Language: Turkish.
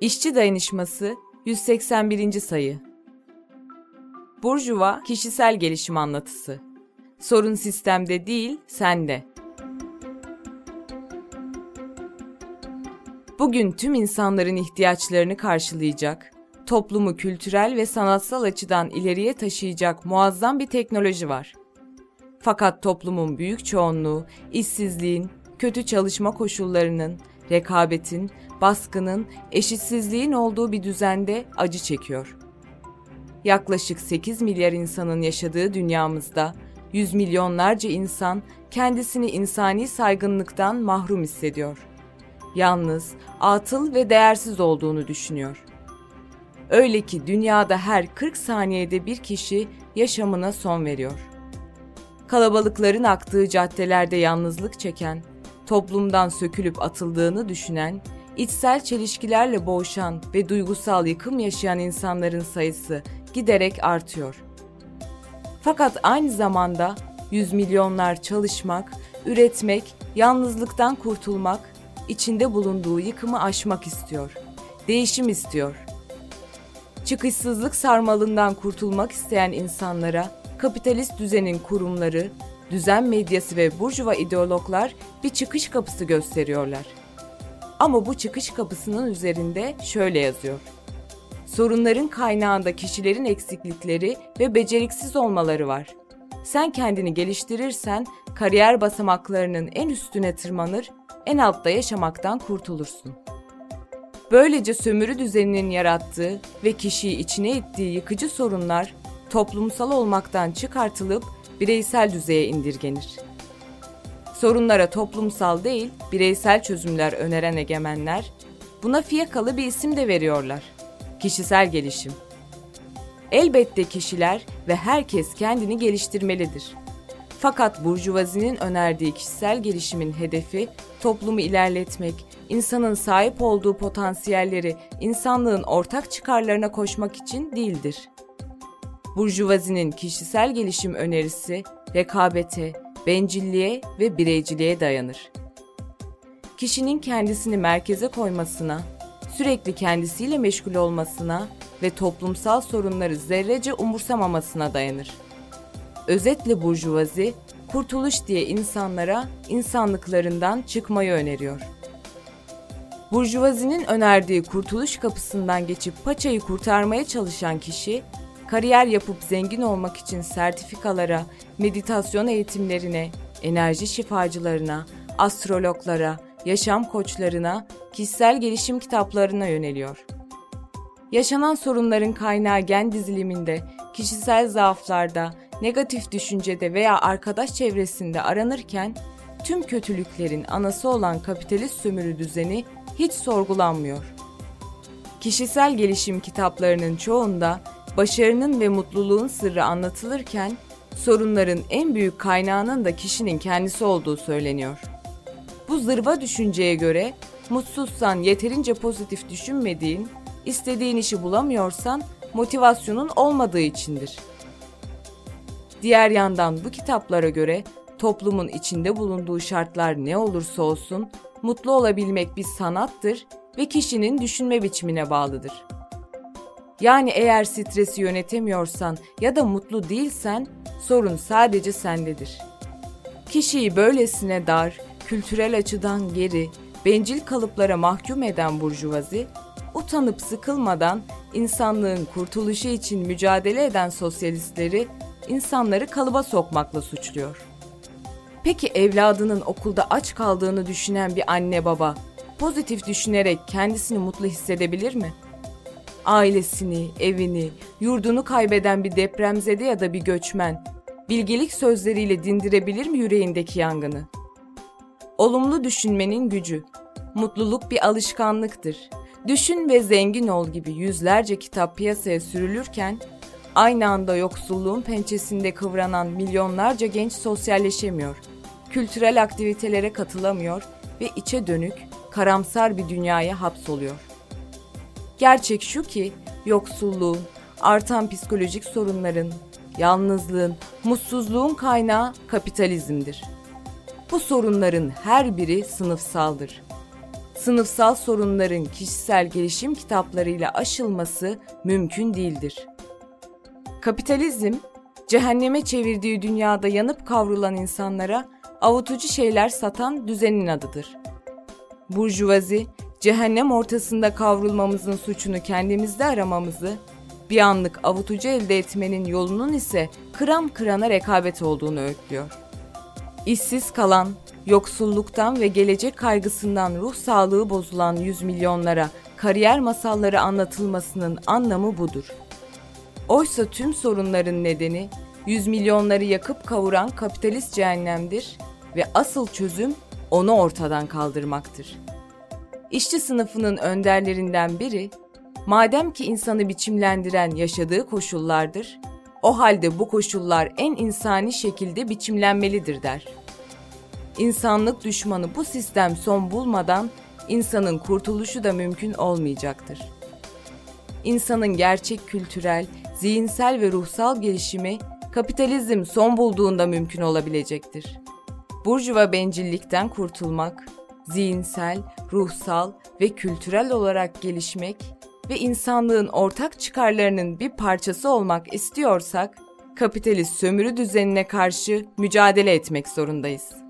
İşçi Dayanışması 181. sayı. Burjuva kişisel gelişim anlatısı. Sorun sistemde değil, sende. Bugün tüm insanların ihtiyaçlarını karşılayacak, toplumu kültürel ve sanatsal açıdan ileriye taşıyacak muazzam bir teknoloji var. Fakat toplumun büyük çoğunluğu işsizliğin, kötü çalışma koşullarının, rekabetin, baskının, eşitsizliğin olduğu bir düzende acı çekiyor. Yaklaşık 8 milyar insanın yaşadığı dünyamızda yüz milyonlarca insan kendisini insani saygınlıktan mahrum hissediyor. Yalnız, atıl ve değersiz olduğunu düşünüyor. Öyle ki dünyada her 40 saniyede bir kişi yaşamına son veriyor. Kalabalıkların aktığı caddelerde yalnızlık çeken, toplumdan sökülüp atıldığını düşünen, içsel çelişkilerle boğuşan ve duygusal yıkım yaşayan insanların sayısı giderek artıyor. Fakat aynı zamanda yüz milyonlar çalışmak, üretmek, yalnızlıktan kurtulmak, içinde bulunduğu yıkımı aşmak istiyor. Değişim istiyor. Çıkışsızlık sarmalından kurtulmak isteyen insanlara kapitalist düzenin kurumları, düzen medyası ve burjuva ideologlar bir çıkış kapısı gösteriyorlar. Ama bu çıkış kapısının üzerinde şöyle yazıyor. Sorunların kaynağında kişilerin eksiklikleri ve beceriksiz olmaları var. Sen kendini geliştirirsen kariyer basamaklarının en üstüne tırmanır, en altta yaşamaktan kurtulursun. Böylece sömürü düzeninin yarattığı ve kişiyi içine ittiği yıkıcı sorunlar toplumsal olmaktan çıkartılıp bireysel düzeye indirgenir. Sorunlara toplumsal değil, bireysel çözümler öneren egemenler, buna fiyakalı bir isim de veriyorlar. Kişisel gelişim. Elbette kişiler ve herkes kendini geliştirmelidir. Fakat burjuvazinin önerdiği kişisel gelişimin hedefi toplumu ilerletmek, insanın sahip olduğu potansiyelleri insanlığın ortak çıkarlarına koşmak için değildir. Burjuvazinin kişisel gelişim önerisi rekabete, bencilliğe ve bireyciliğe dayanır. Kişinin kendisini merkeze koymasına, sürekli kendisiyle meşgul olmasına ve toplumsal sorunları zerrece umursamamasına dayanır. Özetle burjuvazi, kurtuluş diye insanlara insanlıklarından çıkmayı öneriyor. Burjuvazinin önerdiği kurtuluş kapısından geçip paçayı kurtarmaya çalışan kişi, kariyer yapıp zengin olmak için sertifikalara, meditasyon eğitimlerine, enerji şifacılarına, astrologlara, yaşam koçlarına, kişisel gelişim kitaplarına yöneliyor. Yaşanan sorunların kaynağı gen diziliminde, kişisel zaaflarda, negatif düşüncede veya arkadaş çevresinde aranırken tüm kötülüklerin anası olan kapitalist sömürü düzeni hiç sorgulanmıyor. Kişisel gelişim kitaplarının çoğunda başarının ve mutluluğun sırrı anlatılırken sorunların en büyük kaynağının da kişinin kendisi olduğu söyleniyor. Bu zırva düşünceye göre mutsuzsan yeterince pozitif düşünmediğin, istediğin işi bulamıyorsan motivasyonun olmadığı içindir. Diğer yandan bu kitaplara göre toplumun içinde bulunduğu şartlar ne olursa olsun mutlu olabilmek bir sanattır ve kişinin düşünme biçimine bağlıdır. Yani eğer stresi yönetemiyorsan ya da mutlu değilsen sorun sadece sendedir. Kişiyi böylesine dar, kültürel açıdan geri, bencil kalıplara mahkum eden burjuvazi, utanıp sıkılmadan insanlığın kurtuluşu için mücadele eden sosyalistleri insanları kalıba sokmakla suçluyor. Peki evladının okulda aç kaldığını düşünen bir anne baba pozitif düşünerek kendisini mutlu hissedebilir mi? Ailesini, evini, yurdunu kaybeden bir depremzede ya da bir göçmen bilgelik sözleriyle dindirebilir mi yüreğindeki yangını? Olumlu düşünmenin gücü. Mutluluk bir alışkanlıktır. Düşün ve zengin ol gibi yüzlerce kitap piyasaya sürülürken aynı anda yoksulluğun pençesinde kıvranan milyonlarca genç sosyalleşemiyor, kültürel aktivitelere katılamıyor ve içe dönük, karamsar bir dünyaya hapsoluyor. Gerçek şu ki yoksulluğun, artan psikolojik sorunların, yalnızlığın, mutsuzluğun kaynağı kapitalizmdir. Bu sorunların her biri sınıfsaldır. sınıfsal sorunların kişisel gelişim kitaplarıyla aşılması mümkün değildir. Kapitalizm, cehenneme çevirdiği dünyada yanıp kavrulan insanlara avutucu şeyler satan düzenin adıdır. Burjuvazi, cehennem ortasında kavrulmamızın suçunu kendimizde aramamızı, bir anlık avutucu elde etmenin yolunun ise kıran kırana rekabet olduğunu öğütlüyor. İşsiz kalan, yoksulluktan ve gelecek kaygısından ruh sağlığı bozulan yüz milyonlara kariyer masalları anlatılmasının anlamı budur. Oysa tüm sorunların nedeni yüz milyonları yakıp kavuran kapitalist cehennemdir ve asıl çözüm onu ortadan kaldırmaktır. İşçi sınıfının önderlerinden biri, madem ki insanı biçimlendiren yaşadığı koşullardır, o halde bu koşullar en insani şekilde biçimlenmelidir der. İnsanlık düşmanı bu sistem son bulmadan insanın kurtuluşu da mümkün olmayacaktır. İnsanın gerçek kültürel, zihinsel ve ruhsal gelişimi kapitalizm son bulduğunda mümkün olabilecektir. Burjuva bencillikten kurtulmak, zihinsel, ruhsal ve kültürel olarak gelişmek ve insanlığın ortak çıkarlarının bir parçası olmak istiyorsak, kapitalist sömürü düzenine karşı mücadele etmek zorundayız.